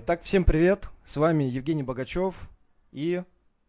Итак, всем привет! С вами Евгений Богачев и...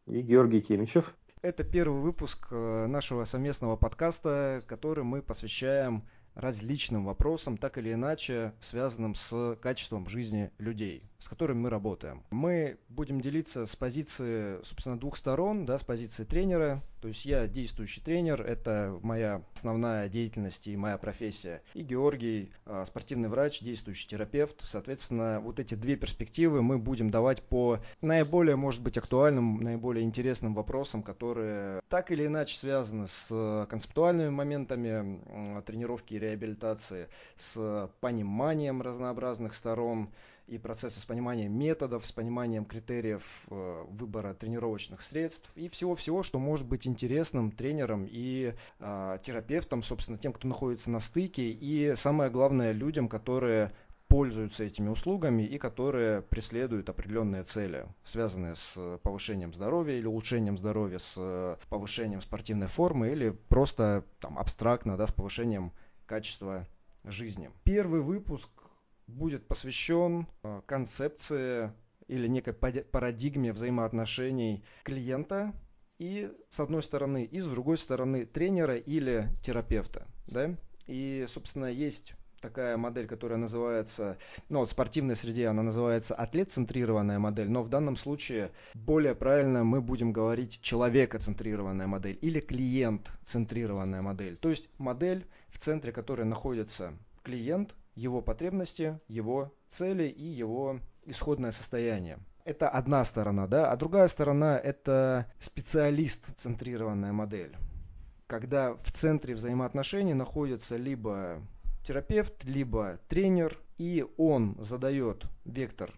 И Георгий Тимичев. Это первый выпуск э, нашего совместного подкаста, который мы посвящаем различным вопросам, так или иначе связанным с качеством жизни людей, с которыми мы работаем. Мы будем делиться с позиции, собственно, двух сторон, да, с позиции тренера, то есть я действующий тренер, это моя основная деятельность и моя профессия. И Георгий, а, спортивный врач, действующий терапевт. Соответственно, вот эти две перспективы мы будем давать по наиболее, может быть, актуальным, наиболее интересным вопросам, которые так или иначе связаны с концептуальными моментами тренировки и реабилитации, с пониманием разнообразных сторон, и процесса с пониманием методов, с пониманием критериев э, выбора тренировочных средств и всего-всего, что может быть интересным тренерам и э, терапевтам, собственно, тем, кто находится на стыке, и самое главное людям, которые пользуются этими услугами и которые преследуют определенные цели, связанные с повышением здоровья или улучшением здоровья, с повышением спортивной формы или просто там абстрактно, да, с повышением качества жизни. Первый выпуск будет посвящен э, концепции или некой парадигме взаимоотношений клиента и с одной стороны, и с другой стороны тренера или терапевта. Да? И, собственно, есть такая модель, которая называется, ну вот в спортивной среде она называется атлет-центрированная модель, но в данном случае более правильно мы будем говорить человека-центрированная модель или клиент-центрированная модель. То есть модель, в центре которой находится клиент, его потребности, его цели и его исходное состояние. Это одна сторона, да, а другая сторона это специалист-центрированная модель, когда в центре взаимоотношений находится либо терапевт, либо тренер, и он задает вектор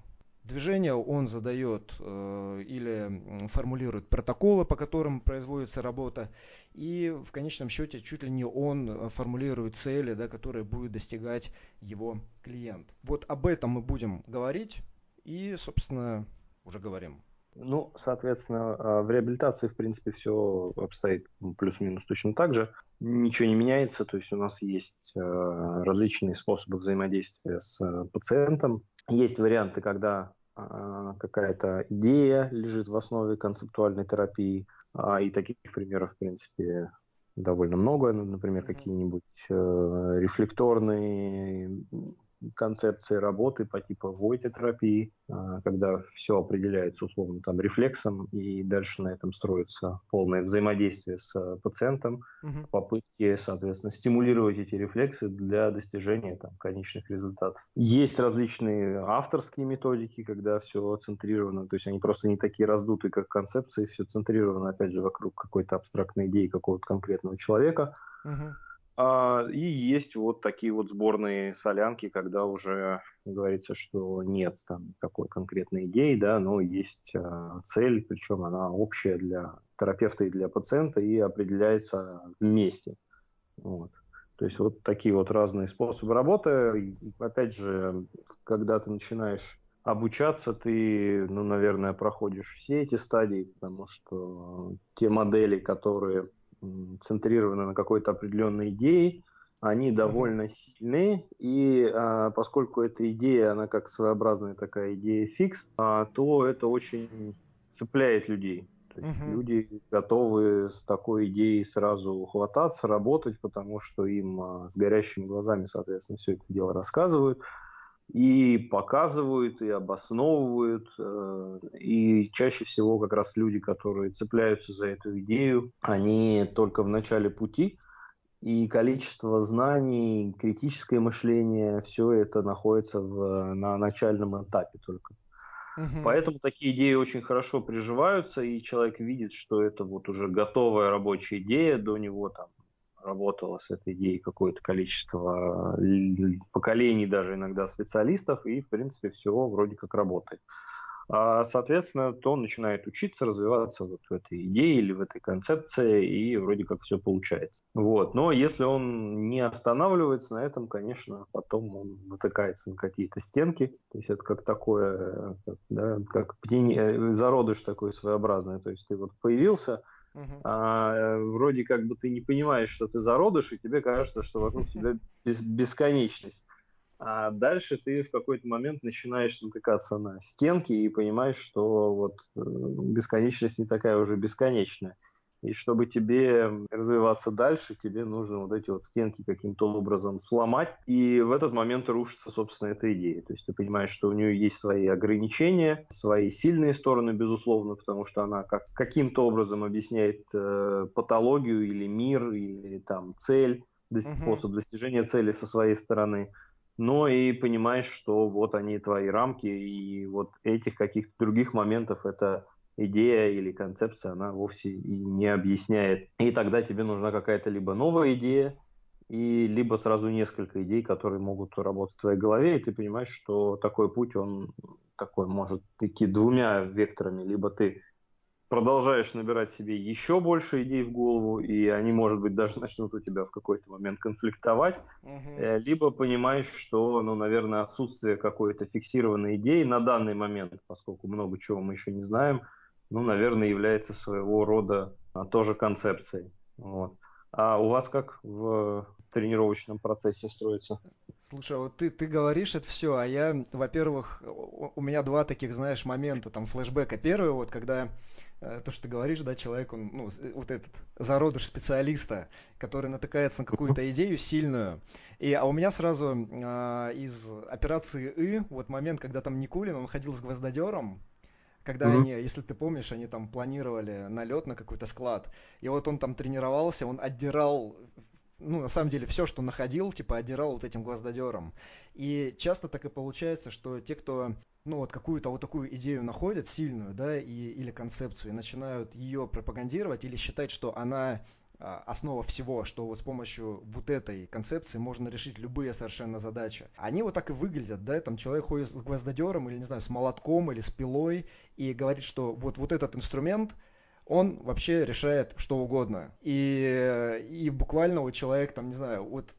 движения, он задает э, или формулирует протоколы, по которым производится работа, и в конечном счете чуть ли не он э, формулирует цели, да, которые будет достигать его клиент. Вот об этом мы будем говорить и, собственно, уже говорим. Ну, соответственно, а, в реабилитации, в принципе, все обстоит плюс-минус точно так же. Ничего не меняется, то есть у нас есть э, различные способы взаимодействия с пациентом. Есть варианты, когда какая-то идея лежит в основе концептуальной терапии, а, и таких примеров, в принципе, довольно много. Например, какие-нибудь э, рефлекторные концепции работы по типу войте-терапии, а, когда все определяется условно там рефлексом, и дальше на этом строится полное взаимодействие с э, пациентом, угу. попытки, соответственно, стимулировать эти рефлексы для достижения там, конечных результатов. Есть различные авторские методики, когда все центрировано, то есть они просто не такие раздутые, как концепции, все центрировано, опять же, вокруг какой-то абстрактной идеи какого-то конкретного человека. Угу. А, и есть вот такие вот сборные солянки, когда уже говорится, что нет там такой конкретной идеи, да, но есть а, цель, причем она общая для терапевта и для пациента и определяется вместе. Вот. То есть вот такие вот разные способы работы. И, опять же, когда ты начинаешь обучаться, ты, ну, наверное, проходишь все эти стадии, потому что те модели, которые центрированы на какой-то определенной идее, они довольно сильны, и а, поскольку эта идея, она как своеобразная такая идея фикс, а, то это очень цепляет людей. То есть uh-huh. люди готовы с такой идеей сразу хвататься, работать, потому что им а, с горящими глазами, соответственно, все это дело рассказывают и показывают, и обосновывают. Э, и чаще всего как раз люди, которые цепляются за эту идею, они только в начале пути, и количество знаний, критическое мышление, все это находится в, на начальном этапе только. Угу. Поэтому такие идеи очень хорошо приживаются, и человек видит, что это вот уже готовая рабочая идея, до него там работало с этой идеей какое-то количество э, поколений, даже иногда специалистов, и, в принципе, все вроде как работает. А, соответственно, то он начинает учиться, развиваться вот в этой идее или в этой концепции, и вроде как все получается. Вот. Но если он не останавливается на этом, конечно, потом он натыкается на какие-то стенки. То есть это как такое, как, да, как птень, э, зародыш такой своеобразный. То есть ты вот появился, Uh-huh. А, вроде как бы ты не понимаешь, что ты зародыш, и тебе кажется, что вокруг тебя бесконечность. А дальше ты в какой-то момент начинаешь натыкаться на стенки и понимаешь, что вот э, бесконечность не такая уже бесконечная. И чтобы тебе развиваться дальше, тебе нужно вот эти вот стенки каким-то образом сломать. И в этот момент рушится, собственно, эта идея. То есть ты понимаешь, что у нее есть свои ограничения, свои сильные стороны, безусловно, потому что она как, каким-то образом объясняет э, патологию или мир, или там цель, способ достижения цели со своей стороны но и понимаешь, что вот они твои рамки, и вот этих каких-то других моментов это идея или концепция, она вовсе и не объясняет. И тогда тебе нужна какая-то либо новая идея, и либо сразу несколько идей, которые могут работать в твоей голове, и ты понимаешь, что такой путь, он такой может идти двумя векторами. Либо ты продолжаешь набирать себе еще больше идей в голову, и они, может быть, даже начнут у тебя в какой-то момент конфликтовать, uh-huh. либо понимаешь, что, ну, наверное, отсутствие какой-то фиксированной идеи на данный момент, поскольку много чего мы еще не знаем, ну, наверное, является своего рода а, тоже концепцией. Вот. А у вас как в тренировочном процессе строится? Слушай, вот ты, ты говоришь это все, а я, во-первых, у меня два таких, знаешь, момента, там, флешбека. Первый, вот, когда э, то, что ты говоришь, да, человек, он, ну, вот этот зародыш специалиста, который натыкается на какую-то идею сильную. И, а у меня сразу э, из операции И, вот момент, когда там Никулин, он ходил с гвоздодером, когда mm-hmm. они, если ты помнишь, они там планировали налет на какой-то склад, и вот он там тренировался, он отдирал ну, на самом деле, все, что находил, типа, отдирал вот этим гвоздодером. И часто так и получается, что те, кто, ну, вот какую-то вот такую идею находят, сильную, да, и, или концепцию, и начинают ее пропагандировать или считать, что она основа всего, что вот с помощью вот этой концепции можно решить любые совершенно задачи. Они вот так и выглядят, да, там человек ходит с гвоздодером или, не знаю, с молотком или с пилой и говорит, что вот, вот этот инструмент, он вообще решает что угодно. И, и буквально вот человек, там, не знаю, вот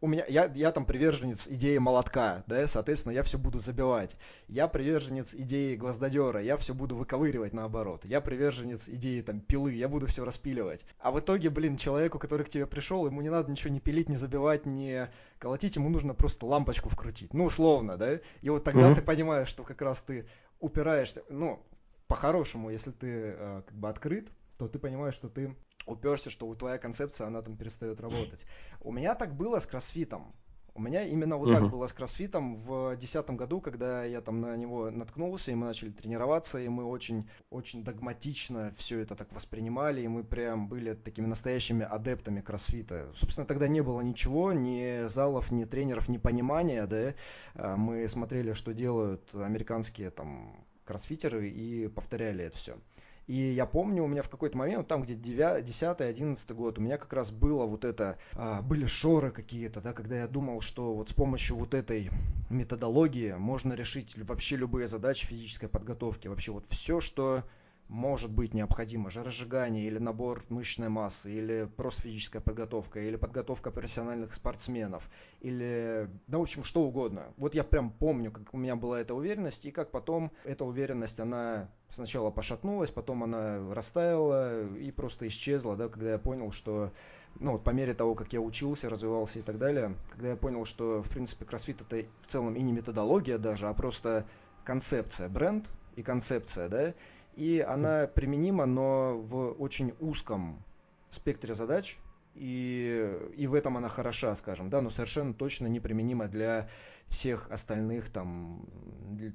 у меня, я, я там приверженец идеи молотка, да, соответственно, я все буду забивать. Я приверженец идеи гвоздодера, я все буду выковыривать наоборот. Я приверженец идеи там пилы, я буду все распиливать. А в итоге, блин, человеку, который к тебе пришел, ему не надо ничего не пилить, не забивать, не колотить, ему нужно просто лампочку вкрутить. Ну, условно, да. И вот тогда mm-hmm. ты понимаешь, что как раз ты упираешься, ну, по-хорошему, если ты э, как бы открыт, то ты понимаешь, что ты уперся, что твоя концепция, она там перестает работать. У меня так было с кроссфитом. У меня именно вот uh-huh. так было с кроссфитом в 2010 году, когда я там на него наткнулся, и мы начали тренироваться, и мы очень, очень догматично все это так воспринимали, и мы прям были такими настоящими адептами кроссфита. Собственно, тогда не было ничего, ни залов, ни тренеров, ни понимания, да. А мы смотрели, что делают американские там кроссфитеры, и повторяли это все. И я помню, у меня в какой-то момент, там где 10-11 год, у меня как раз было вот это, а, были шоры какие-то, да, когда я думал, что вот с помощью вот этой методологии можно решить вообще любые задачи физической подготовки. Вообще вот все, что может быть необходимо жиросжигание или набор мышечной массы, или просто физическая подготовка, или подготовка профессиональных спортсменов, или, да, в общем, что угодно. Вот я прям помню, как у меня была эта уверенность, и как потом эта уверенность, она сначала пошатнулась, потом она растаяла и просто исчезла, да, когда я понял, что, ну, вот по мере того, как я учился, развивался и так далее, когда я понял, что, в принципе, кроссфит это в целом и не методология даже, а просто концепция, бренд и концепция, да, и она применима, но в очень узком спектре задач, и, и в этом она хороша, скажем, да, но совершенно точно неприменима для всех остальных там,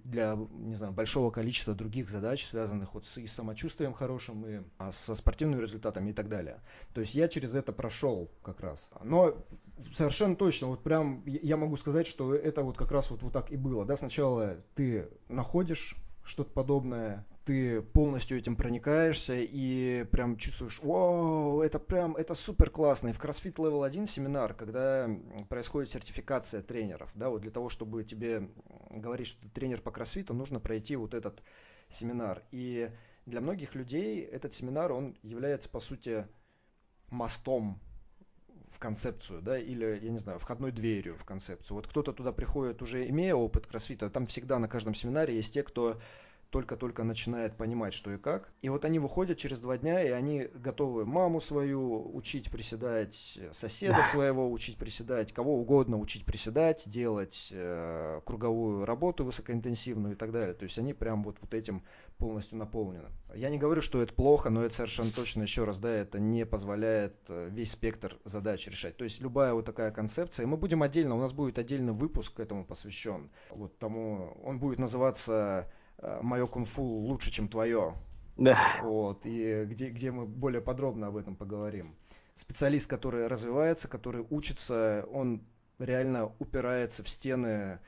для, не знаю, большого количества других задач, связанных вот с и самочувствием хорошим, и а, со спортивными результатами и так далее. То есть я через это прошел как раз. Но совершенно точно, вот прям я могу сказать, что это вот как раз вот, вот так и было, да, сначала ты находишь что-то подобное, ты полностью этим проникаешься и прям чувствуешь, вау, это прям, это супер классно. И в CrossFit Level 1 семинар, когда происходит сертификация тренеров, да, вот для того, чтобы тебе говорить, что ты тренер по кроссфиту, нужно пройти вот этот семинар. И для многих людей этот семинар, он является, по сути, мостом в концепцию, да, или, я не знаю, входной дверью в концепцию. Вот кто-то туда приходит уже имея опыт кроссфита, там всегда на каждом семинаре есть те, кто только-только начинает понимать, что и как. И вот они выходят через два дня, и они готовы маму свою учить приседать, соседа своего учить приседать, кого угодно учить приседать, делать э, круговую работу высокоинтенсивную и так далее. То есть они прям вот, вот этим полностью наполнены. Я не говорю, что это плохо, но это совершенно точно, еще раз, да, это не позволяет э, весь спектр задач решать. То есть любая вот такая концепция, и мы будем отдельно, у нас будет отдельный выпуск этому посвящен. Вот тому, он будет называться мое кунг-фу лучше, чем твое. Да. Вот, и где, где мы более подробно об этом поговорим. Специалист, который развивается, который учится, он реально упирается в стены.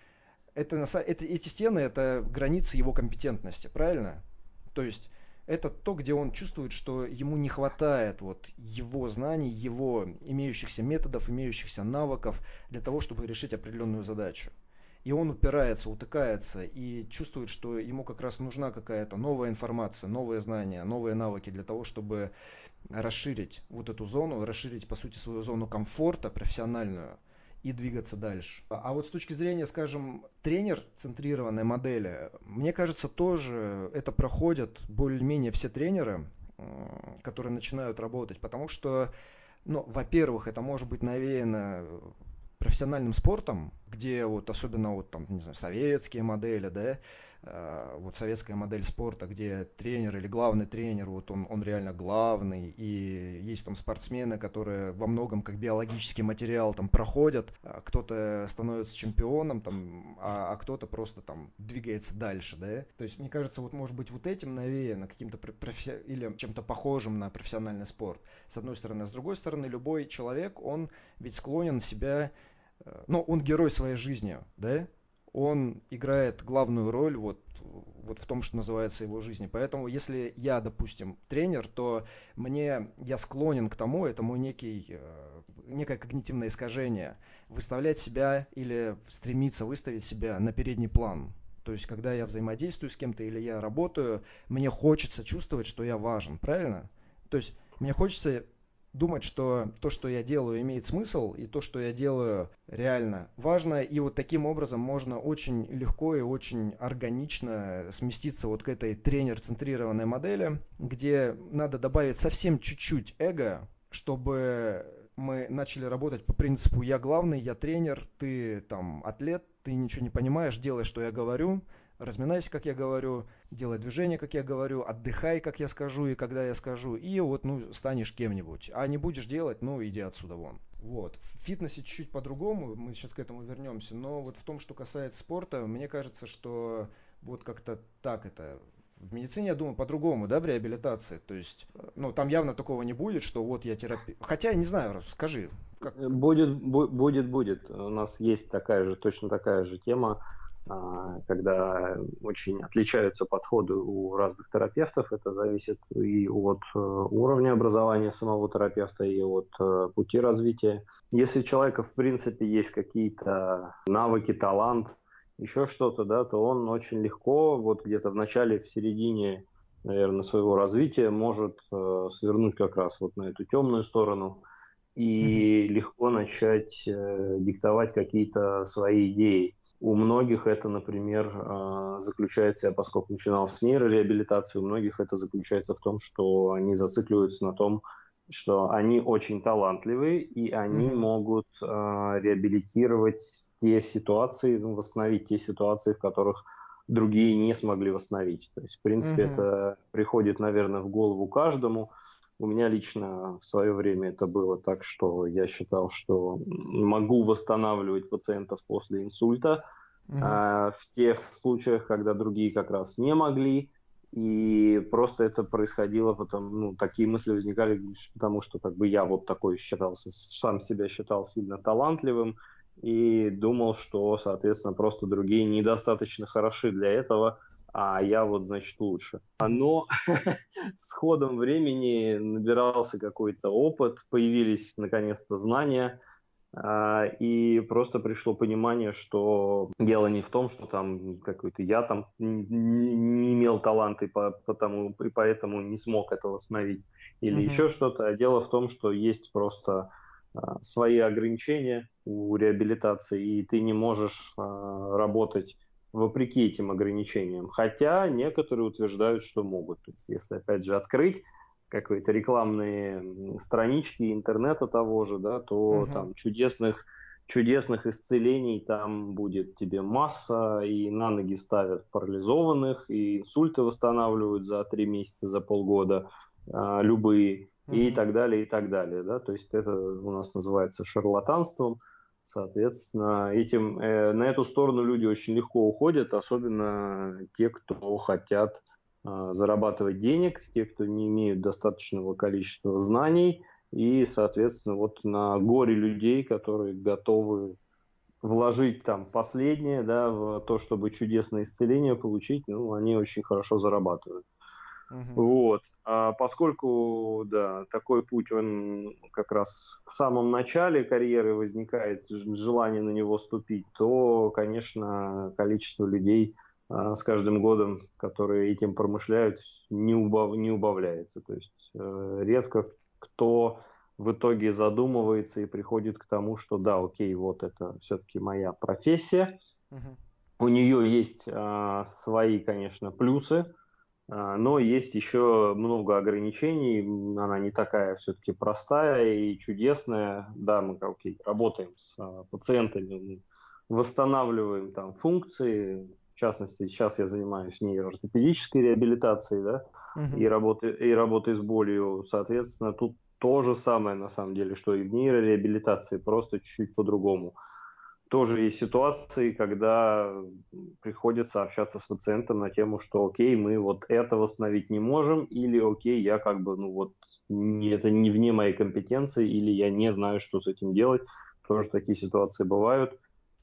Это, это, эти стены – это границы его компетентности, правильно? То есть это то, где он чувствует, что ему не хватает вот его знаний, его имеющихся методов, имеющихся навыков для того, чтобы решить определенную задачу и он упирается, утыкается и чувствует, что ему как раз нужна какая-то новая информация, новые знания, новые навыки для того, чтобы расширить вот эту зону, расширить, по сути, свою зону комфорта профессиональную и двигаться дальше. А вот с точки зрения, скажем, тренер-центрированной модели, мне кажется, тоже это проходят более-менее все тренеры, которые начинают работать, потому что, ну, во-первых, это может быть навеяно профессиональным спортом, где вот особенно вот там, не знаю, советские модели, да, э, вот советская модель спорта, где тренер или главный тренер, вот он, он реально главный, и есть там спортсмены, которые во многом как биологический материал там проходят, а кто-то становится чемпионом, там, а, а кто-то просто там двигается дальше, да, то есть мне кажется, вот может быть вот этим навеяно каким-то профи... или чем-то похожим на профессиональный спорт, с одной стороны, с другой стороны, любой человек, он ведь склонен себя Э, ну, он герой своей жизни, да, он играет главную роль вот, вот в том, что называется его жизни. Поэтому, если я, допустим, тренер, то мне, я склонен к тому, это мой некий, э, некое когнитивное искажение, выставлять себя или стремиться выставить себя на передний план. То есть, когда я взаимодействую с кем-то или я работаю, мне хочется чувствовать, что я важен, правильно? То есть, мне хочется думать, что то, что я делаю, имеет смысл, и то, что я делаю, реально важно. И вот таким образом можно очень легко и очень органично сместиться вот к этой тренер-центрированной модели, где надо добавить совсем чуть-чуть эго, чтобы мы начали работать по принципу «я главный, я тренер, ты там атлет, ты ничего не понимаешь, делай, что я говорю», разминайся, как я говорю, делай движение, как я говорю, отдыхай, как я скажу и когда я скажу, и вот, ну, станешь кем-нибудь. А не будешь делать, ну, иди отсюда вон. Вот. В фитнесе чуть-чуть по-другому, мы сейчас к этому вернемся, но вот в том, что касается спорта, мне кажется, что вот как-то так это в медицине, я думаю, по-другому, да, в реабилитации. То есть, ну, там явно такого не будет, что вот я терапия. Хотя, я не знаю, скажи. Как... Будет, будет, будет. У нас есть такая же, точно такая же тема когда очень отличаются подходы у разных терапевтов. Это зависит и от э, уровня образования самого терапевта, и от э, пути развития. Если у человека, в принципе, есть какие-то навыки, талант, еще что-то, да, то он очень легко, вот где-то в начале, в середине, наверное, своего развития может э, свернуть как раз вот на эту темную сторону и mm-hmm. легко начать э, диктовать какие-то свои идеи у многих это, например, а, заключается, я поскольку начинал с нейрореабилитации, у многих это заключается в том, что они зацикливаются на том, что они очень талантливые, и они mm-hmm. могут э, реабилитировать те ситуации, ну, восстановить те ситуации, в которых другие не смогли восстановить. То есть, в принципе, mm-hmm. это приходит, наверное, в голову каждому. У меня лично в свое время это было так, что я считал, что могу восстанавливать пациентов после инсульта угу. а, в тех случаях, когда другие как раз не могли. И просто это происходило потом, ну, такие мысли возникали, потому что как бы я вот такой считался, сам себя считал сильно талантливым и думал, что, соответственно, просто другие недостаточно хороши для этого, а я вот, значит, лучше. Но с ходом времени набирался какой-то опыт, появились наконец-то знания, а, и просто пришло понимание, что дело не в том, что там какой-то я там не имел таланта и, потому, и поэтому не смог этого восстановить или mm-hmm. еще что-то, а дело в том, что есть просто а, свои ограничения у реабилитации, и ты не можешь а, работать вопреки этим ограничениям. Хотя некоторые утверждают, что могут. Если, опять же, открыть какие-то рекламные странички интернета того же, да, то угу. там чудесных чудесных исцелений там будет тебе масса, и на ноги ставят парализованных, и инсульты восстанавливают за три месяца, за полгода, а, любые, угу. и так далее, и так далее. Да? То есть это у нас называется шарлатанством. Соответственно, этим, э, на эту сторону люди очень легко уходят, особенно те, кто хотят э, зарабатывать денег, те, кто не имеют достаточного количества знаний, и, соответственно, вот на горе людей, которые готовы вложить там последнее, да, в то, чтобы чудесное исцеление получить, ну, они очень хорошо зарабатывают. Uh-huh. Вот. А поскольку, да, такой путь, он как раз в самом начале карьеры возникает желание на него ступить, то, конечно, количество людей а, с каждым годом, которые этим промышляют, не, убав, не убавляется. То есть э, редко кто в итоге задумывается и приходит к тому, что да, окей, вот это все-таки моя профессия. Uh-huh. У нее есть а, свои, конечно, плюсы, но есть еще много ограничений, она не такая все-таки простая и чудесная. Да, мы окей, работаем с а, пациентами, восстанавливаем там функции, в частности, сейчас я занимаюсь нейроортопедической реабилитацией, да, uh-huh. и, работы, и работой с болью. Соответственно, тут то же самое на самом деле, что и в нейрореабилитации, просто чуть-чуть по-другому. Uh, тоже есть ситуации, когда приходится общаться с пациентом на тему, что окей, мы вот это восстановить не можем, или окей, я как бы, ну вот, не, это не вне моей компетенции, или я не знаю, что с этим делать. Тоже такие ситуации бывают,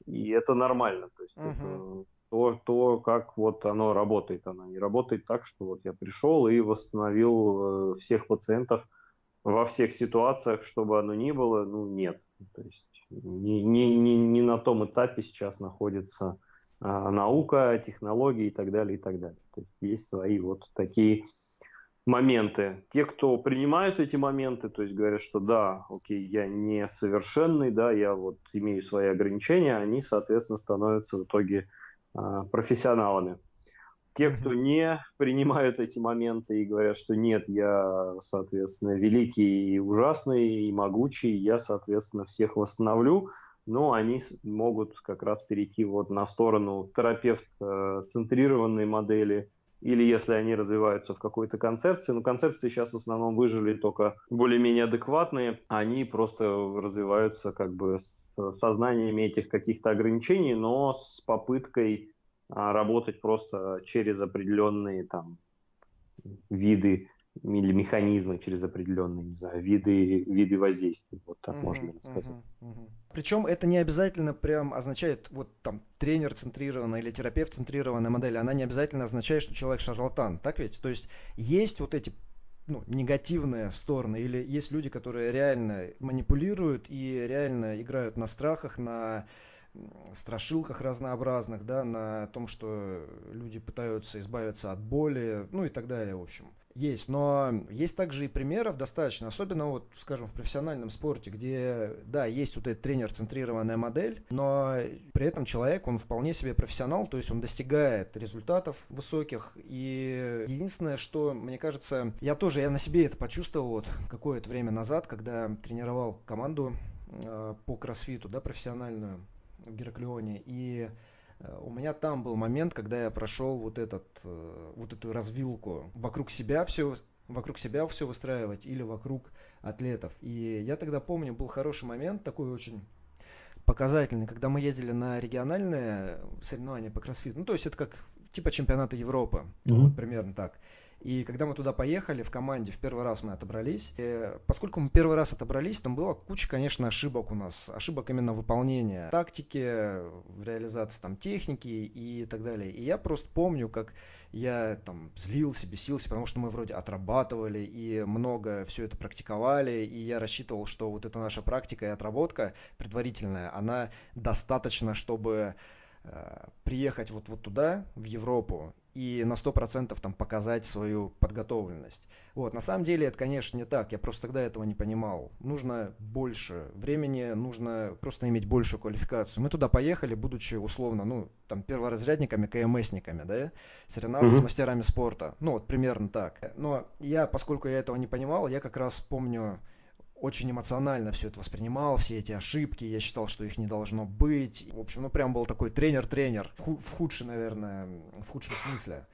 и это нормально. То есть uh-huh. это то, то, как вот оно работает. Оно не работает так, что вот я пришел и восстановил э, всех пациентов во всех ситуациях, чтобы оно ни было, ну нет. То есть не, не, не, не на том этапе сейчас находится а, наука, технологии и так далее, и так далее. То есть есть свои вот такие моменты. Те, кто принимают эти моменты, то есть говорят, что да, окей, я не совершенный, да, я вот имею свои ограничения, они, соответственно, становятся в итоге а, профессионалами. Те, кто не принимают эти моменты и говорят, что нет, я, соответственно, великий и ужасный и могучий, я, соответственно, всех восстановлю, но они могут как раз перейти вот на сторону терапевт-центрированной модели, или если они развиваются в какой-то концепции, ну концепции сейчас в основном выжили только более-менее адекватные, они просто развиваются как бы с сознанием этих каких-то ограничений, но с попыткой работать просто через определенные там виды или механизмы через определенные, не знаю, виды, виды воздействия. Вот так uh-huh, можно сказать. Uh-huh, uh-huh. Причем это не обязательно прям означает, вот там тренер центрированная или терапевт центрированная модель, она не обязательно означает, что человек шарлатан, так ведь? То есть есть вот эти ну, негативные стороны, или есть люди, которые реально манипулируют и реально играют на страхах, на страшилках разнообразных, да, на том, что люди пытаются избавиться от боли, ну и так далее, в общем. Есть, но есть также и примеров достаточно, особенно вот, скажем, в профессиональном спорте, где, да, есть вот эта тренер-центрированная модель, но при этом человек, он вполне себе профессионал, то есть он достигает результатов высоких, и единственное, что, мне кажется, я тоже, я на себе это почувствовал вот какое-то время назад, когда тренировал команду э, по кроссфиту, да, профессиональную, в Гераклеоне. И э, у меня там был момент, когда я прошел вот, этот, э, вот эту развилку. Вокруг себя все вокруг себя все выстраивать или вокруг атлетов. И я тогда помню, был хороший момент, такой очень показательный, когда мы ездили на региональные соревнования по кроссфиту. Ну, то есть это как типа чемпионата Европы, mm-hmm. вот примерно так. И когда мы туда поехали в команде, в первый раз мы отобрались. И поскольку мы первый раз отобрались, там была куча, конечно, ошибок у нас. Ошибок именно выполнения тактики, реализации там техники и так далее. И я просто помню, как я там злился, бесился, потому что мы вроде отрабатывали и много все это практиковали, и я рассчитывал, что вот эта наша практика и отработка предварительная, она достаточно, чтобы э, приехать вот, вот туда, в Европу, и на 100% там показать свою подготовленность. Вот, на самом деле это, конечно, не так, я просто тогда этого не понимал. Нужно больше времени, нужно просто иметь большую квалификацию. Мы туда поехали, будучи условно, ну, там, перворазрядниками, КМСниками, да, соревноваться mm-hmm. с мастерами спорта. Ну, вот примерно так. Но я, поскольку я этого не понимал, я как раз помню, очень эмоционально все это воспринимал, все эти ошибки, я считал, что их не должно быть. В общем, ну прям был такой тренер-тренер, в худшем, наверное, в худшем смысле.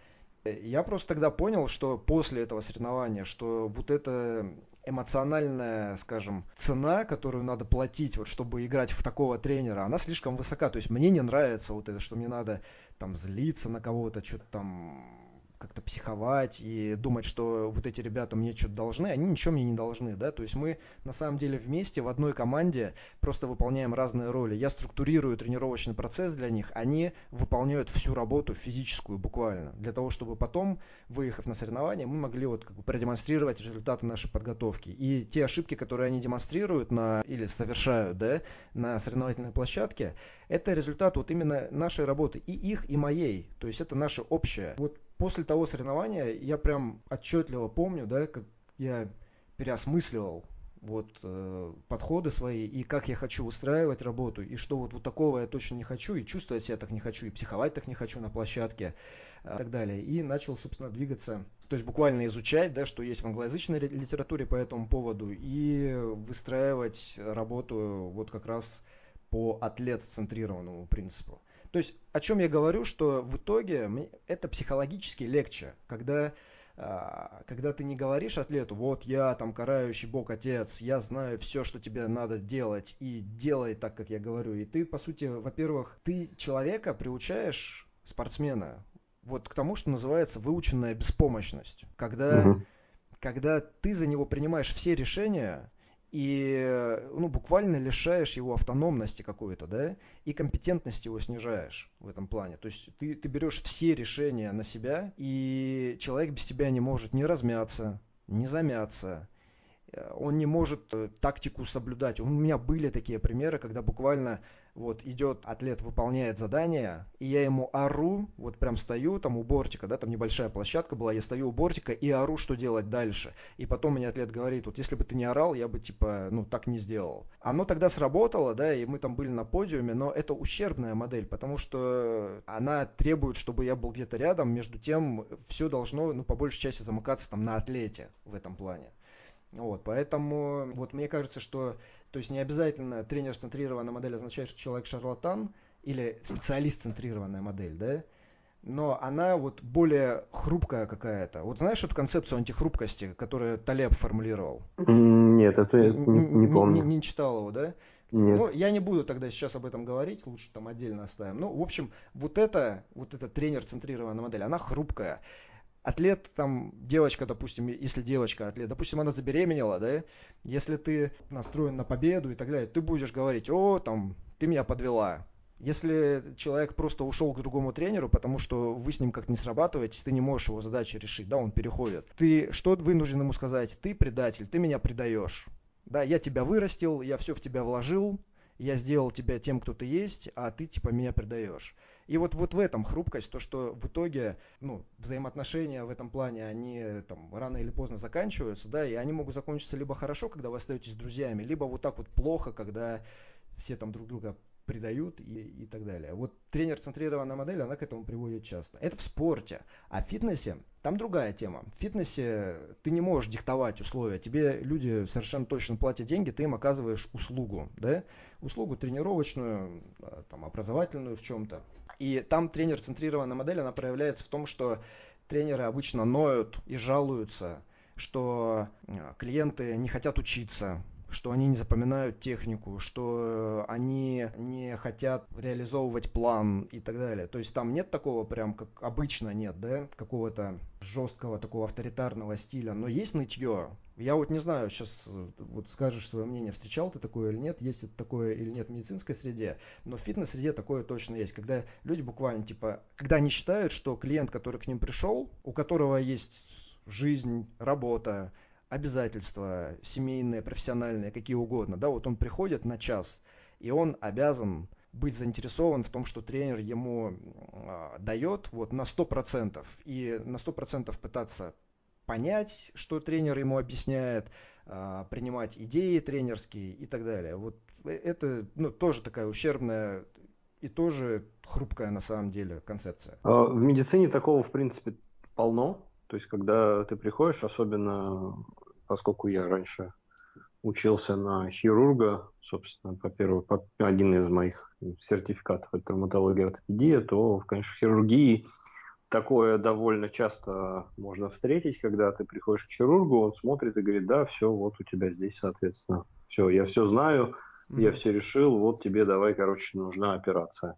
Я просто тогда понял, что после этого соревнования, что вот эта эмоциональная, скажем, цена, которую надо платить, вот, чтобы играть в такого тренера, она слишком высока. То есть мне не нравится вот это, что мне надо там злиться на кого-то, что-то там как-то психовать и думать, что вот эти ребята мне что-то должны, они ничего мне не должны, да, то есть мы на самом деле вместе в одной команде просто выполняем разные роли. Я структурирую тренировочный процесс для них, они выполняют всю работу физическую буквально, для того, чтобы потом, выехав на соревнования, мы могли вот как бы продемонстрировать результаты нашей подготовки. И те ошибки, которые они демонстрируют на, или совершают, да, на соревновательной площадке, это результат вот именно нашей работы, и их, и моей, то есть это наше общее. Вот после того соревнования я прям отчетливо помню, да, как я переосмысливал вот э, подходы свои и как я хочу устраивать работу и что вот вот такого я точно не хочу и чувствовать себя так не хочу и психовать так не хочу на площадке э, и так далее. И начал собственно двигаться то есть буквально изучать да что есть в англоязычной литературе по этому поводу и выстраивать работу вот как раз по атлет-центрированному принципу то есть о чем я говорю, что в итоге это психологически легче, когда а, когда ты не говоришь атлету, вот я там карающий бог отец, я знаю все, что тебе надо делать, и делай так, как я говорю. И ты, по сути, во-первых, ты человека приучаешь, спортсмена, вот к тому, что называется выученная беспомощность. Когда, угу. когда ты за него принимаешь все решения, и ну, буквально лишаешь его автономности какой-то, да, и компетентности его снижаешь в этом плане. То есть ты, ты берешь все решения на себя, и человек без тебя не может не размяться, не замяться, э, он не может э, тактику соблюдать. У меня были такие примеры, когда буквально вот идет атлет, выполняет задание, и я ему ору, вот прям стою там у бортика, да, там небольшая площадка была, я стою у бортика и ору, что делать дальше. И потом мне атлет говорит, вот если бы ты не орал, я бы типа, ну, так не сделал. Оно тогда сработало, да, и мы там были на подиуме, но это ущербная модель, потому что она требует, чтобы я был где-то рядом, между тем все должно, ну, по большей части замыкаться там на атлете в этом плане. Вот, поэтому вот мне кажется, что то есть не обязательно тренер-центрированная модель означает, что человек шарлатан или специалист-центрированная модель, да? но она вот более хрупкая какая-то. Вот знаешь эту концепцию антихрупкости, которую Талеб формулировал? Нет, это я не, не помню. Не, не читал его, да? Нет. Ну, я не буду тогда сейчас об этом говорить, лучше там отдельно оставим. Ну, в общем, вот это, вот эта тренер-центрированная модель, она хрупкая атлет, там, девочка, допустим, если девочка атлет, допустим, она забеременела, да, если ты настроен на победу и так далее, ты будешь говорить, о, там, ты меня подвела. Если человек просто ушел к другому тренеру, потому что вы с ним как-то не срабатываетесь, ты не можешь его задачи решить, да, он переходит. Ты что вынужден ему сказать? Ты предатель, ты меня предаешь. Да, я тебя вырастил, я все в тебя вложил, я сделал тебя тем, кто ты есть, а ты типа меня предаешь. И вот, вот в этом хрупкость, то, что в итоге ну, взаимоотношения в этом плане, они там рано или поздно заканчиваются, да, и они могут закончиться либо хорошо, когда вы остаетесь друзьями, либо вот так вот плохо, когда все там друг друга придают и, и так далее. Вот тренер-центрированная модель, она к этому приводит часто. Это в спорте. А в фитнесе, там другая тема. В фитнесе ты не можешь диктовать условия. Тебе люди совершенно точно платят деньги, ты им оказываешь услугу. Да? Услугу тренировочную, а, там, образовательную в чем-то. И там тренер-центрированная модель, она проявляется в том, что тренеры обычно ноют и жалуются, что а, клиенты не хотят учиться, что они не запоминают технику, что они не хотят реализовывать план и так далее. То есть там нет такого прям, как обычно нет, да, какого-то жесткого такого авторитарного стиля, но есть нытье. Я вот не знаю, сейчас вот скажешь свое мнение, встречал ты такое или нет, есть это такое или нет в медицинской среде, но в фитнес-среде такое точно есть, когда люди буквально типа, когда они считают, что клиент, который к ним пришел, у которого есть жизнь, работа, обязательства семейные, профессиональные, какие угодно, да, вот он приходит на час, и он обязан быть заинтересован в том, что тренер ему э, дает вот на 100%, и на 100% пытаться понять, что тренер ему объясняет, э, принимать идеи тренерские и так далее. Вот это ну, тоже такая ущербная и тоже хрупкая на самом деле концепция. А, в медицине такого, в принципе, полно. То есть, когда ты приходишь, особенно поскольку я раньше учился на хирурга, собственно, по первому, по, один из моих сертификатов это травматология и ортопедия, то, конечно, в хирургии такое довольно часто можно встретить, когда ты приходишь к хирургу, он смотрит и говорит, да, все, вот у тебя здесь, соответственно, все, я все знаю, mm-hmm. я все решил, вот тебе давай, короче, нужна операция.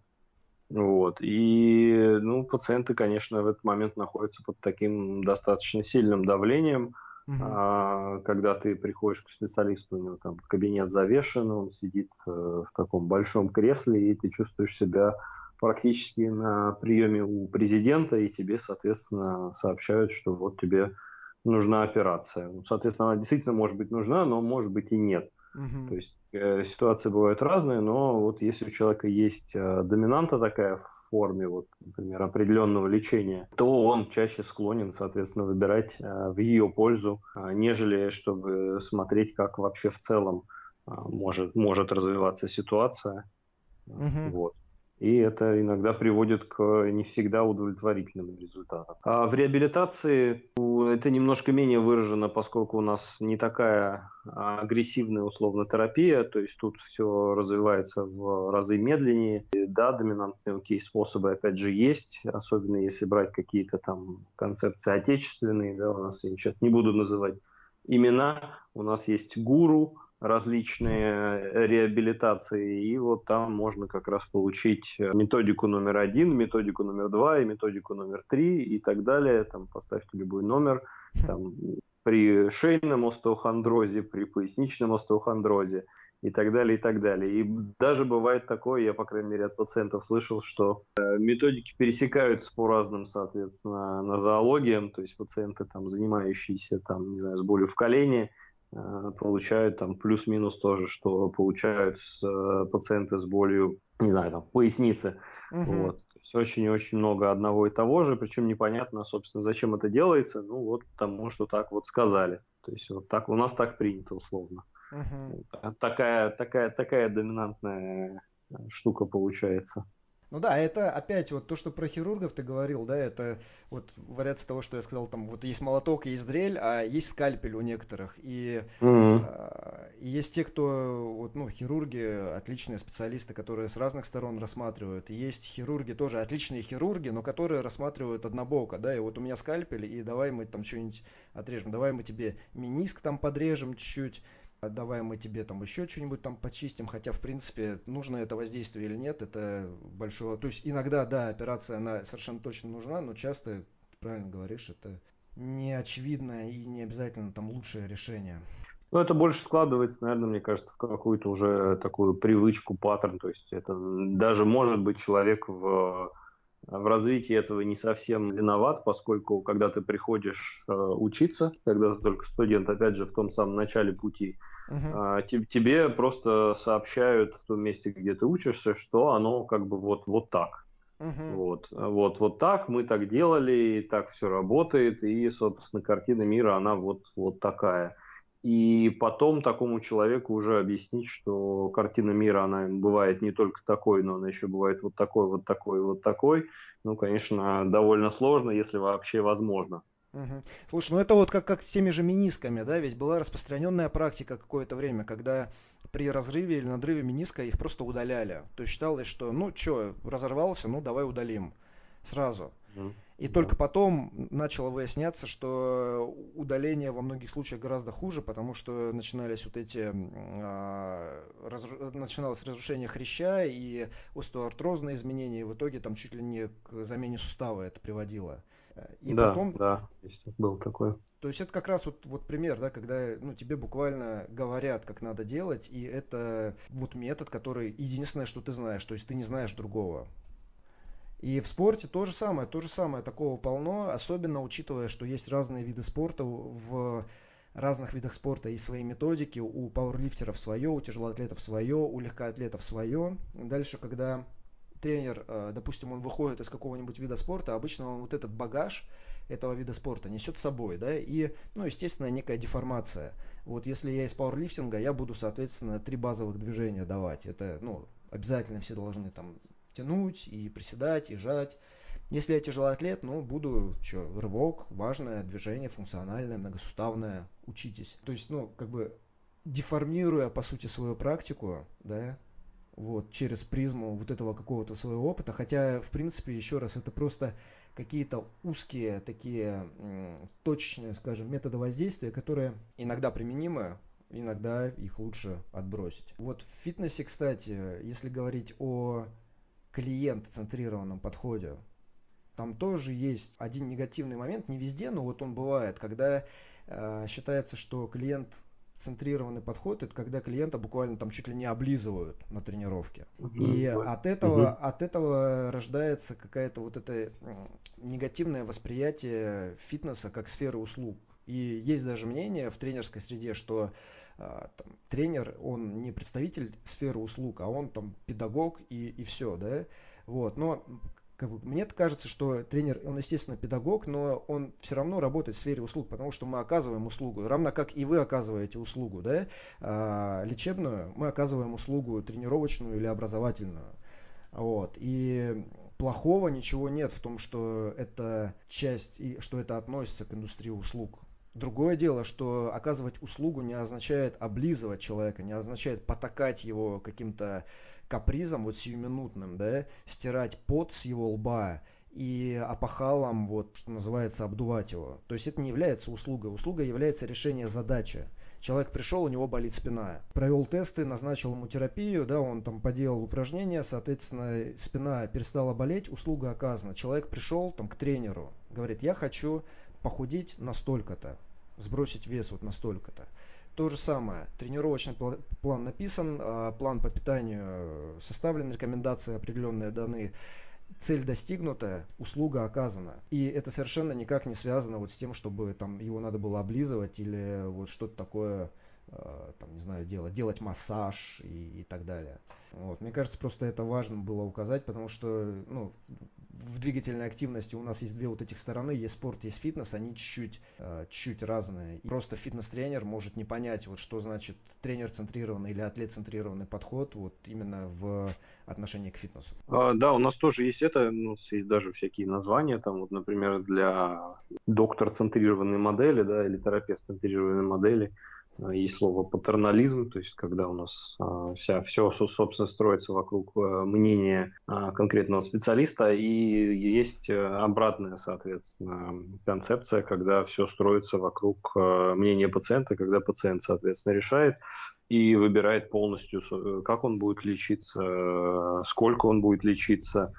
Вот. И, ну, пациенты, конечно, в этот момент находятся под таким достаточно сильным давлением, uh а, когда ты приходишь к специалисту, у него там кабинет завешен, он сидит э, в таком большом кресле, и ты чувствуешь себя практически на приеме у президента, и тебе, соответственно, сообщают, что вот тебе нужна операция. Соответственно, она действительно может быть нужна, но может быть и нет. uh То есть ситуации бывают разные, но вот если у человека есть э, доминанта такая в форме, вот, например, определенного лечения, то он чаще склонен, соответственно, выбирать э, в ее пользу, нежели чтобы смотреть, как вообще в целом может, может развиваться ситуация. Угу. Вот и это иногда приводит к не всегда удовлетворительным результатам. А в реабилитации это немножко менее выражено, поскольку у нас не такая агрессивная условно терапия, то есть тут все развивается в разы медленнее. И да, доминантные окей способы опять же есть, особенно если брать какие-то там концепции отечественные, да, у нас я сейчас не буду называть имена, у нас есть гуру, различные реабилитации, и вот там можно как раз получить методику номер один, методику номер два и методику номер три и так далее. Там поставьте любой номер. Там, при шейном остеохондрозе, при поясничном остеохондрозе и так далее, и так далее. И даже бывает такое, я, по крайней мере, от пациентов слышал, что э, методики пересекаются по разным, соответственно, нозологиям, то есть пациенты, там, занимающиеся, там, не знаю, с болью в колене, Э, получают там плюс-минус тоже, что получают с, э, пациенты с болью, не знаю, там, поясницы. Угу. Вот. Очень-очень много одного и того же, причем непонятно, собственно, зачем это делается. Ну, вот потому что так вот сказали. То есть вот так у нас так принято условно. Угу. Такая, такая, такая доминантная штука получается. Ну да, это опять вот то, что про хирургов ты говорил, да, это вот вариация того, что я сказал, там вот есть молоток, есть дрель, а есть скальпель у некоторых. И, mm-hmm. э, и есть те, кто, вот, ну, хирурги, отличные специалисты, которые с разных сторон рассматривают. И есть хирурги тоже отличные хирурги, но которые рассматривают однобоко, да, и вот у меня скальпель, и давай мы там что-нибудь отрежем, давай мы тебе миниск там подрежем чуть-чуть, давай мы тебе там еще что-нибудь там почистим, хотя в принципе нужно это воздействие или нет, это большое, то есть иногда, да, операция, она совершенно точно нужна, но часто, правильно говоришь, это не очевидное и не обязательно там лучшее решение. Ну, это больше складывается, наверное, мне кажется, в какую-то уже такую привычку, паттерн. То есть это даже может быть человек в в развитии этого не совсем виноват, поскольку когда ты приходишь э, учиться, когда ты только студент, опять же, в том самом начале пути, uh-huh. э, тебе просто сообщают в том месте, где ты учишься, что оно как бы вот, вот так. Uh-huh. Вот, вот, вот так, мы так делали, и так все работает, и, собственно, картина мира, она вот, вот такая и потом такому человеку уже объяснить, что картина мира, она бывает не только такой, но она еще бывает вот такой, вот такой, вот такой. Ну, конечно, довольно сложно, если вообще возможно. Угу. Слушай, ну это вот как, как с теми же менисками, да, ведь была распространенная практика какое-то время, когда при разрыве или надрыве мениска их просто удаляли. То есть считалось, что ну что, разорвался, ну давай удалим сразу. Угу. И да. только потом начало выясняться, что удаление во многих случаях гораздо хуже, потому что начинались вот эти, э, разру, начиналось разрушение хряща и остеоартрозные изменения, и в итоге там чуть ли не к замене сустава это приводило. И да, потом, да, был такой. То есть это как раз вот, вот пример, да, когда ну, тебе буквально говорят, как надо делать, и это вот метод, который единственное, что ты знаешь, то есть ты не знаешь другого. И в спорте то же самое, то же самое, такого полно, особенно учитывая, что есть разные виды спорта в разных видах спорта и свои методики, у пауэрлифтеров свое, у тяжелоатлетов свое, у легкоатлетов свое. Дальше, когда тренер, э, допустим, он выходит из какого-нибудь вида спорта, обычно он вот этот багаж этого вида спорта несет с собой, да, и, ну, естественно, некая деформация. Вот если я из пауэрлифтинга, я буду, соответственно, три базовых движения давать. Это, ну, обязательно все должны там тянуть и приседать, и жать. Если я тяжелый атлет, ну, буду, что, рывок, важное движение, функциональное, многосуставное, учитесь. То есть, ну, как бы деформируя, по сути, свою практику, да, вот, через призму вот этого какого-то своего опыта, хотя, в принципе, еще раз, это просто какие-то узкие, такие точечные, скажем, методы воздействия, которые иногда применимы, иногда их лучше отбросить. Вот в фитнесе, кстати, если говорить о клиент-центрированном подходе, там тоже есть один негативный момент, не везде, но вот он бывает, когда э, считается, что клиент центрированный подход это когда клиента буквально там чуть ли не облизывают на тренировке. Угу, и от этого, угу. от этого рождается какая-то вот это негативное восприятие фитнеса как сферы услуг. И есть даже мнение в тренерской среде, что там, тренер, он не представитель сферы услуг, а он там педагог и, и все, да. Вот. Но как бы, мне кажется, что тренер, он, естественно, педагог, но он все равно работает в сфере услуг, потому что мы оказываем услугу, равно как и вы оказываете услугу, да, а, лечебную, мы оказываем услугу тренировочную или образовательную. Вот. И плохого ничего нет в том, что это часть и что это относится к индустрии услуг. Другое дело, что оказывать услугу не означает облизывать человека, не означает потакать его каким-то капризом вот сиюминутным, да, стирать пот с его лба и опахалом, вот, что называется, обдувать его. То есть это не является услугой. Услуга является решение задачи. Человек пришел, у него болит спина. Провел тесты, назначил ему терапию, да, он там поделал упражнения, соответственно, спина перестала болеть, услуга оказана. Человек пришел там к тренеру, говорит, я хочу похудеть настолько-то, сбросить вес вот настолько-то. То же самое. Тренировочный план написан, а, план по питанию составлен, рекомендации определенные даны. Цель достигнута, услуга оказана. И это совершенно никак не связано вот с тем, чтобы там его надо было облизывать или вот что-то такое Э, там, не знаю, делать, делать массаж и, и так далее. Вот. Мне кажется, просто это важно было указать, потому что ну, в двигательной активности у нас есть две вот этих стороны, есть спорт, есть фитнес, они чуть-чуть, э, чуть разные. И просто фитнес-тренер может не понять, вот что значит тренер-центрированный или атлет-центрированный подход вот именно в отношении к фитнесу. А, да, у нас тоже есть это, у нас есть даже всякие названия, там вот, например, для доктор-центрированной модели, да, или терапевт-центрированной модели, Э, есть слово патернализм, то есть когда у нас а, вся, все, собственно, строится вокруг э, мнения конкретного специалиста, и есть э, обратная, соответственно, концепция, когда все строится вокруг мнения пациента, когда пациент, соответственно, решает и выбирает полностью, как он будет лечиться, сколько он будет лечиться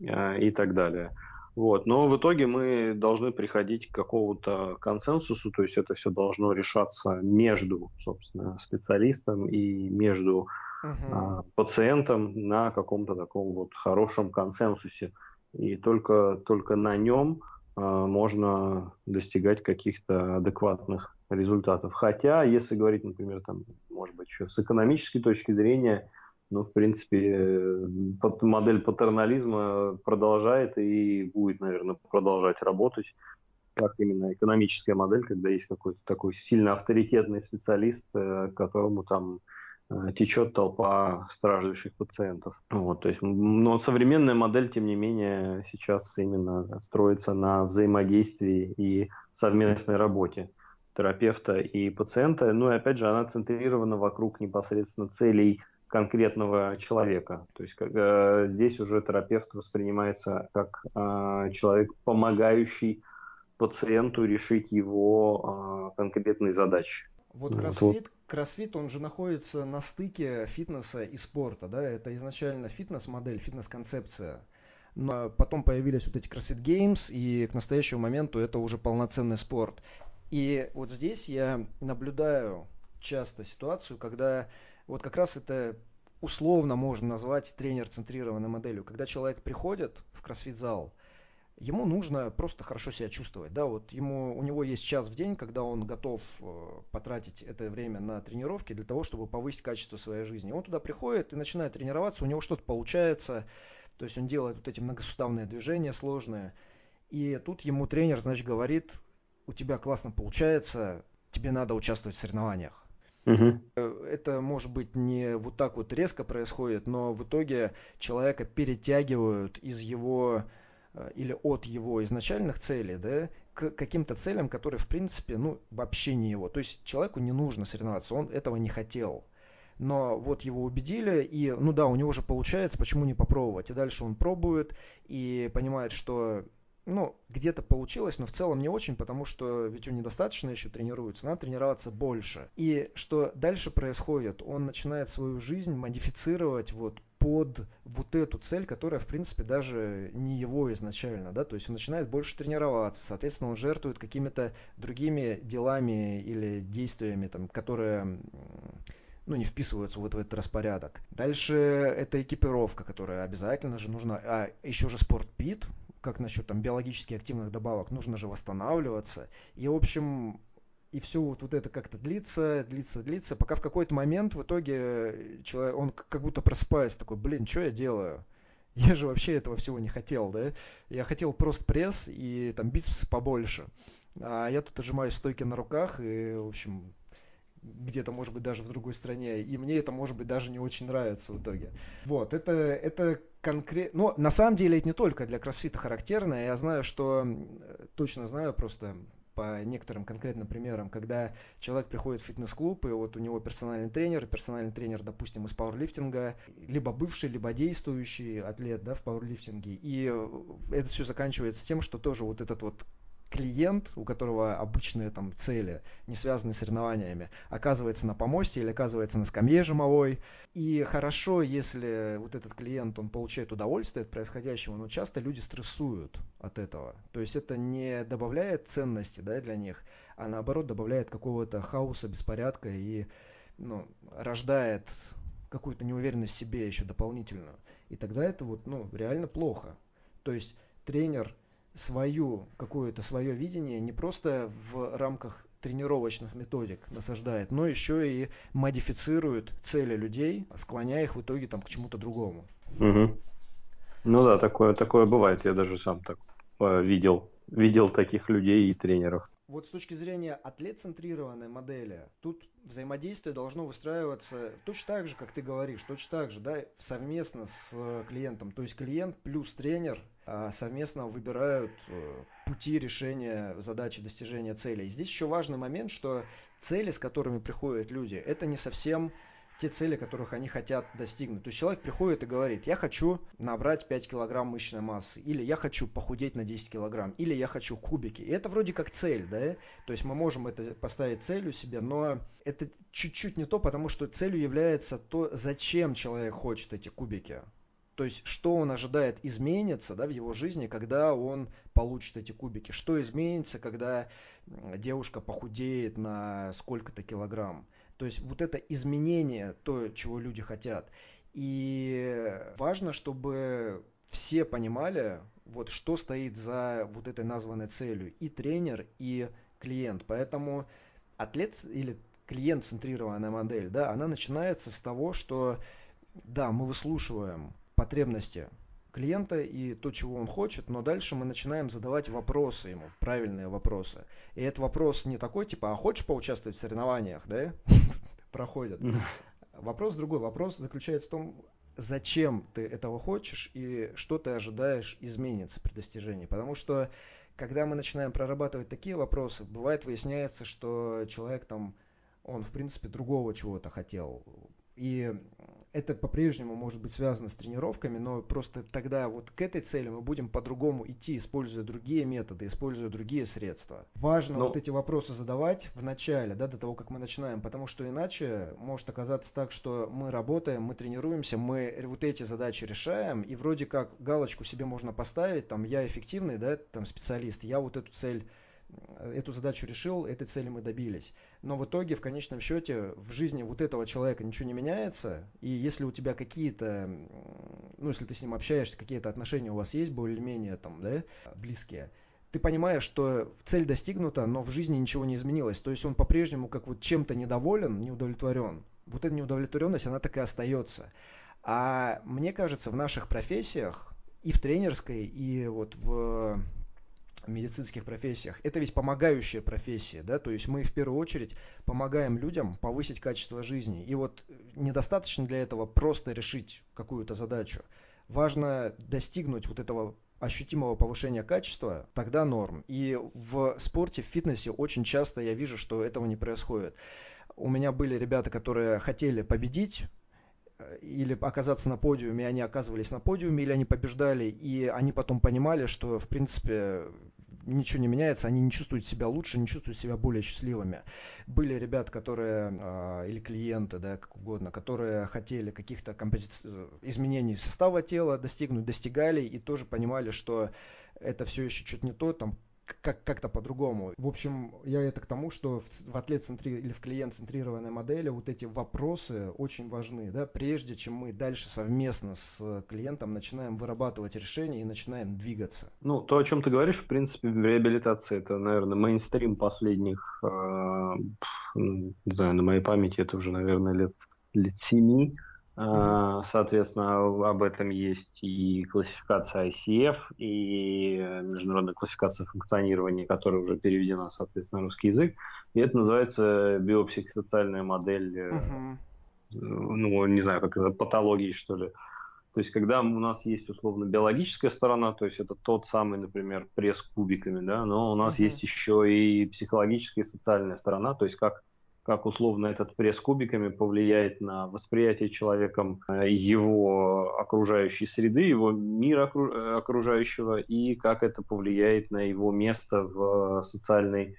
и так далее. Вот. Но в итоге мы должны приходить к какому-то консенсусу, то есть это все должно решаться между, собственно, специалистом и между uh-huh. а, пациентом на каком-то таком вот хорошем консенсусе. И только, только на нем а, можно достигать каких-то адекватных результатов. Хотя, если говорить, например, там, может быть, еще с экономической точки зрения, ну, в принципе, модель патернализма продолжает и будет, наверное, продолжать работать как именно экономическая модель, когда есть какой-то такой сильно авторитетный специалист, э, которому там э, течет толпа страждущих пациентов. Вот, то есть, но современная модель, тем не менее, сейчас именно строится на взаимодействии и совместной работе терапевта и пациента. Ну и опять же, она центрирована вокруг непосредственно целей конкретного человека. То есть как, э, здесь уже терапевт воспринимается как э, человек, помогающий пациенту решить его э, конкретные задачи. Вот кроссфит, кроссфит, он же находится на стыке фитнеса и спорта, да, это изначально фитнес-модель, фитнес-концепция. Но потом появились вот эти CrossFit Games, и к настоящему моменту это уже полноценный спорт. И вот здесь я наблюдаю часто ситуацию, когда вот как раз это условно можно назвать тренер-центрированной моделью. Когда человек приходит в кроссфит-зал, ему нужно просто хорошо себя чувствовать, да, вот ему, у него есть час в день, когда он готов э, потратить это время на тренировки для того, чтобы повысить качество своей жизни. Он туда приходит и начинает тренироваться, у него что-то получается, то есть он делает вот эти многосуставные движения сложные, и тут ему тренер, значит, говорит, у тебя классно получается, тебе надо участвовать в соревнованиях. Угу. Это может быть не вот так вот резко происходит, но в итоге человека перетягивают из его Э, или от его изначальных целей, да, к каким-то целям, которые, в принципе, ну, вообще не его. То есть человеку не нужно соревноваться, он этого не хотел. Но вот его убедили, и, ну да, у него же получается, почему не попробовать? И дальше он пробует и понимает, что ну, где-то получилось, но в целом не очень, потому что ведь он недостаточно еще тренируется, надо тренироваться больше. И что дальше происходит? Он начинает свою жизнь модифицировать вот под вот эту цель, которая, в принципе, даже не его изначально, да, то есть он начинает больше тренироваться, соответственно, он жертвует какими-то другими делами или действиями, там, которые ну, не вписываются вот в этот распорядок. Дальше это экипировка, которая обязательно же нужна. А еще же спортпит, как насчет там биологически активных добавок, нужно же восстанавливаться. И, в общем, и все вот, вот это как-то длится, длится, длится, пока в какой-то момент в итоге человек, он как будто просыпается такой, блин, что я делаю? Я же вообще этого всего не хотел, да? Я хотел просто пресс и там бицепсы побольше. А я тут отжимаюсь стойки на руках и, в общем, где-то, может быть, даже в другой стране. И мне это, может быть, даже не очень нравится в итоге. Вот, это, это конкретно... Но на самом деле это не только для кроссфита характерно. Я знаю, что... Точно знаю просто по некоторым конкретным примерам, когда человек приходит в фитнес-клуб, и вот у него персональный тренер, персональный тренер, допустим, из пауэрлифтинга, либо бывший, либо действующий атлет да, в пауэрлифтинге, и это все заканчивается тем, что тоже вот этот вот клиент, у которого обычные там цели, не связанные с соревнованиями, оказывается на помосте или оказывается на скамье жимовой. И хорошо, если вот этот клиент, он получает удовольствие от происходящего, но часто люди стрессуют от этого. То есть это не добавляет ценности да, для них, а наоборот добавляет какого-то хаоса, беспорядка и ну, рождает какую-то неуверенность в себе еще дополнительную. И тогда это вот, ну, реально плохо. То есть тренер свою, какое-то свое видение не просто в рамках тренировочных методик насаждает, но еще и модифицирует цели людей, склоняя их в итоге там к чему-то другому. Угу. Ну да, такое, такое бывает. Я даже сам так э, видел, видел таких людей и тренеров. Вот с точки зрения атлет-центрированной модели, тут взаимодействие должно выстраиваться точно так же, как ты говоришь, точно так же, да, совместно с клиентом. То есть клиент плюс тренер а, совместно выбирают э, пути решения задачи достижения целей. Здесь еще важный момент, что цели, с которыми приходят люди, это не совсем те цели, которых они хотят достигнуть. То есть человек приходит и говорит, я хочу набрать 5 килограмм мышечной массы, или я хочу похудеть на 10 килограмм, или я хочу кубики. И это вроде как цель, да? То есть мы можем это поставить целью себе, но это чуть-чуть не то, потому что целью является то, зачем человек хочет эти кубики. То есть, что он ожидает изменится да, в его жизни, когда он получит эти кубики. Что изменится, когда девушка похудеет на сколько-то килограмм. То есть вот это изменение, то, чего люди хотят. И важно, чтобы все понимали, вот что стоит за вот этой названной целью. И тренер, и клиент. Поэтому атлет или клиент-центрированная модель, да, она начинается с того, что да, мы выслушиваем потребности клиента и то, чего он хочет, но дальше мы начинаем задавать вопросы ему, правильные вопросы. И этот вопрос не такой, типа, а хочешь поучаствовать в соревнованиях, да? Проходят. Вопрос другой. Вопрос заключается в том, зачем ты этого хочешь и что ты ожидаешь изменится при достижении. Потому что, когда мы начинаем прорабатывать такие вопросы, бывает выясняется, что человек там, он в принципе другого чего-то хотел. И это по-прежнему может быть связано с тренировками, но просто тогда вот к этой цели мы будем по-другому идти, используя другие методы, используя другие средства. Важно но... вот эти вопросы задавать в начале, да, до того, как мы начинаем, потому что иначе может оказаться так, что мы работаем, мы тренируемся, мы вот эти задачи решаем, и вроде как галочку себе можно поставить, там, я эффективный, да, там, специалист, я вот эту цель эту задачу решил, этой цели мы добились. Но в итоге, в конечном счете, в жизни вот этого человека ничего не меняется, и если у тебя какие-то, ну, если ты с ним общаешься, какие-то отношения у вас есть более-менее там, да, близкие, ты понимаешь, что цель достигнута, но в жизни ничего не изменилось. То есть он по-прежнему как вот чем-то недоволен, не удовлетворен. Вот эта неудовлетворенность, она так и остается. А мне кажется, в наших профессиях, и в тренерской, и вот в медицинских профессиях. Это ведь помогающая профессия, да, то есть мы в первую очередь помогаем людям повысить качество жизни. И вот недостаточно для этого просто решить какую-то задачу. Важно достигнуть вот этого ощутимого повышения качества, тогда норм. И в спорте, в фитнесе очень часто я вижу, что этого не происходит. У меня были ребята, которые хотели победить, Э, или оказаться на подиуме, они оказывались на подиуме, или они побеждали, и они потом понимали, что, в принципе, ничего не меняется, они не чувствуют себя лучше, не чувствуют себя более счастливыми. Были ребята, которые, э, или клиенты, да, как угодно, которые хотели каких-то компози... изменений состава тела достигнуть, достигали, и тоже понимали, что это все еще что-то не то, там как- как-то по-другому. В общем, я это к тому, что в, в атлет-центри или в клиент-центрированной модели вот эти вопросы очень важны, да, прежде чем мы дальше совместно с клиентом начинаем вырабатывать решения и начинаем двигаться. Ну, то, о чем ты говоришь, в принципе, в реабилитации, это, наверное, мейнстрим последних, э, не знаю, на моей памяти это уже, наверное, лет, лет семи, соответственно, об этом есть и классификация ICF, и международная классификация функционирования, которая уже переведена, соответственно, на русский язык. И это называется биопсихосоциальная модель, uh-huh. ну, не знаю, как это, патологии, что ли. То есть, когда у нас есть условно биологическая сторона, то есть это тот самый, например, пресс кубиками, да, но у нас uh-huh. есть еще и психологическая и социальная сторона, то есть как как условно этот пресс кубиками повлияет на восприятие человеком э, его окружающей среды, его мира э, окружающего, и как это повлияет на его место в социальной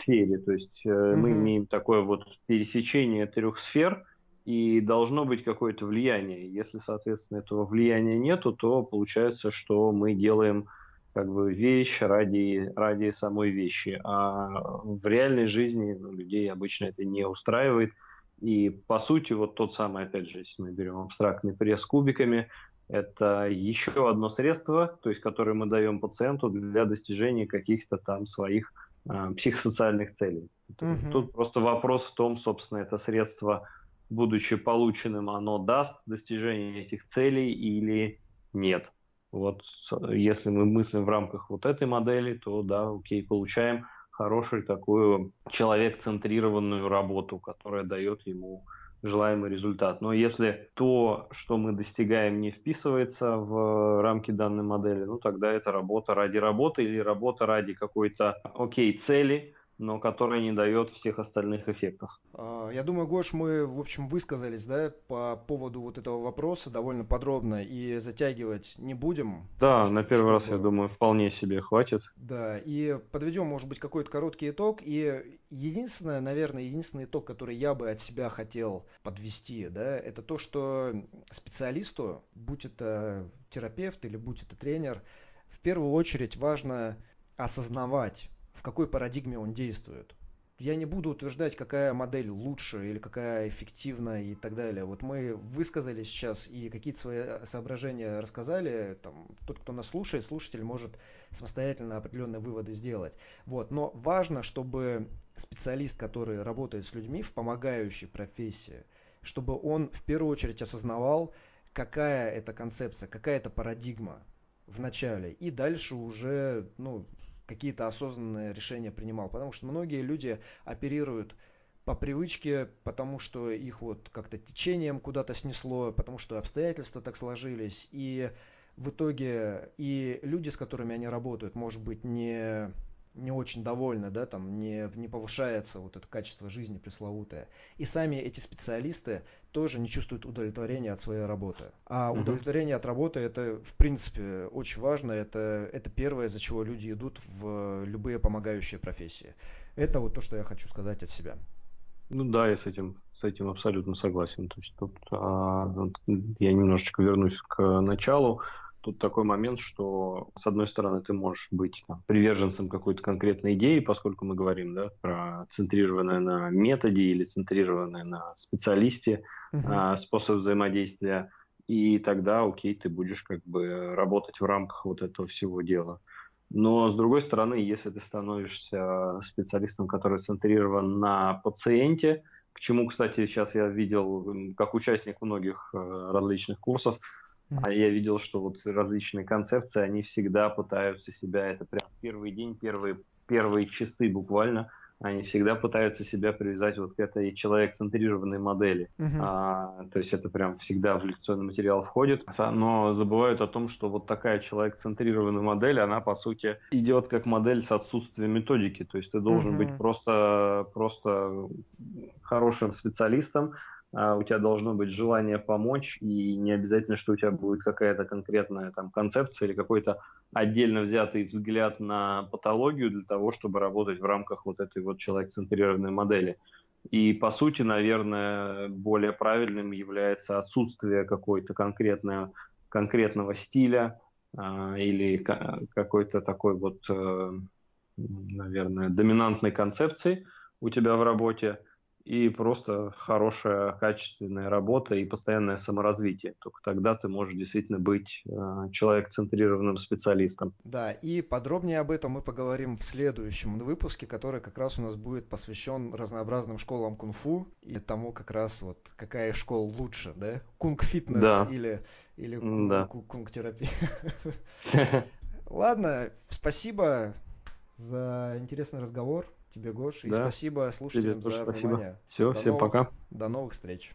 сфере. То есть mm-hmm. мы имеем такое вот пересечение трех сфер, и должно быть какое-то влияние. Если, соответственно, этого влияния нету, то получается, что мы делаем как бы вещь ради, ради самой вещи. А в реальной жизни ну, людей обычно это не устраивает. И по сути, вот тот самый, опять же, если мы берем абстрактный пресс с кубиками, это еще одно средство, то есть которое мы даем пациенту для достижения каких-то там своих э, психосоциальных целей. Угу. Тут просто вопрос в том, собственно, это средство, будучи полученным, оно даст достижение этих целей или нет. Вот если мы мыслим в рамках вот этой модели, то да, окей, получаем хорошую такую человек-центрированную работу, которая дает ему желаемый результат. Но если то, что мы достигаем, не вписывается в рамки данной модели, ну тогда это работа ради работы или работа ради какой-то, окей, цели, но которая не дает всех остальных эффектов. А, я думаю, Гош, мы, в общем, высказались, да, по поводу вот этого вопроса довольно подробно и затягивать не будем. Да, на первый раз, я думаю, вполне себе хватит. Да, и подведем, может быть, какой-то короткий итог. И единственное, наверное, единственный итог, который я бы от себя хотел подвести, да, это то, что специалисту, будь это терапевт или будь это тренер, в первую очередь важно осознавать в какой парадигме он действует. Я не буду утверждать, какая модель лучше или какая эффективна и так далее. Вот мы высказали сейчас и какие-то свои соображения рассказали. Там, тот, кто нас слушает, слушатель может самостоятельно определенные выводы сделать. Вот. Но важно, чтобы специалист, который работает с людьми в помогающей профессии, чтобы он в первую очередь осознавал, какая это концепция, какая это парадигма в начале. И дальше уже ну, какие-то осознанные решения принимал. Потому что многие люди оперируют по привычке, потому что их вот как-то течением куда-то снесло, потому что обстоятельства так сложились. И в итоге и люди, с которыми они работают, может быть, не не очень довольны, да, там не, не повышается вот это качество жизни пресловутое. И сами эти специалисты тоже не чувствуют удовлетворения от своей работы. А угу. удовлетворение от работы это, в принципе, очень важно. Это, это первое, из-за чего люди идут в любые помогающие профессии. Это вот то, что я хочу сказать от себя. Ну да, я с этим с этим абсолютно согласен. То есть тут а, я немножечко вернусь к началу. Тут такой момент, что с одной стороны ты можешь быть там, приверженцем какой-то конкретной идеи, поскольку мы говорим да, про центрированное на методе или центрированное на специалисте uh-huh. а, способ взаимодействия, и тогда, окей, ты будешь как бы работать в рамках вот этого всего дела. Но с другой стороны, если ты становишься специалистом, который центрирован на пациенте, к чему, кстати, сейчас я видел как участник многих э, различных курсов, а я видел, что вот различные концепции, они всегда пытаются себя, это прям первый день, первые, первые часы буквально, они всегда пытаются себя привязать вот к этой человек-центрированной модели. Uh-huh. А, то есть это прям всегда в лекционный материал входит, но забывают о том, что вот такая человек-центрированная модель, она по сути идет как модель с отсутствием методики. То есть ты должен uh-huh. быть просто, просто хорошим специалистом, у тебя должно быть желание помочь, и не обязательно, что у тебя будет какая-то конкретная там концепция или какой-то отдельно взятый взгляд на патологию для того, чтобы работать в рамках вот этой вот человек-центрированной модели. И по сути, наверное, более правильным является отсутствие какой-то конкретного, конкретного стиля э, или какой-то такой вот, э, наверное, доминантной концепции у тебя в работе – и просто хорошая, качественная работа и постоянное саморазвитие. Только тогда ты можешь действительно быть э, человек-центрированным специалистом. Да, и подробнее об этом мы поговорим в следующем выпуске, который как раз у нас будет посвящен разнообразным школам кунг-фу и тому как раз вот какая школа лучше, да? Кунг-фитнес да. или, или да. кунг-терапия. Ладно, спасибо за интересный разговор тебе, Гош, и да. спасибо слушателям за спасибо. внимание. Все, до всем новых, пока. До новых встреч.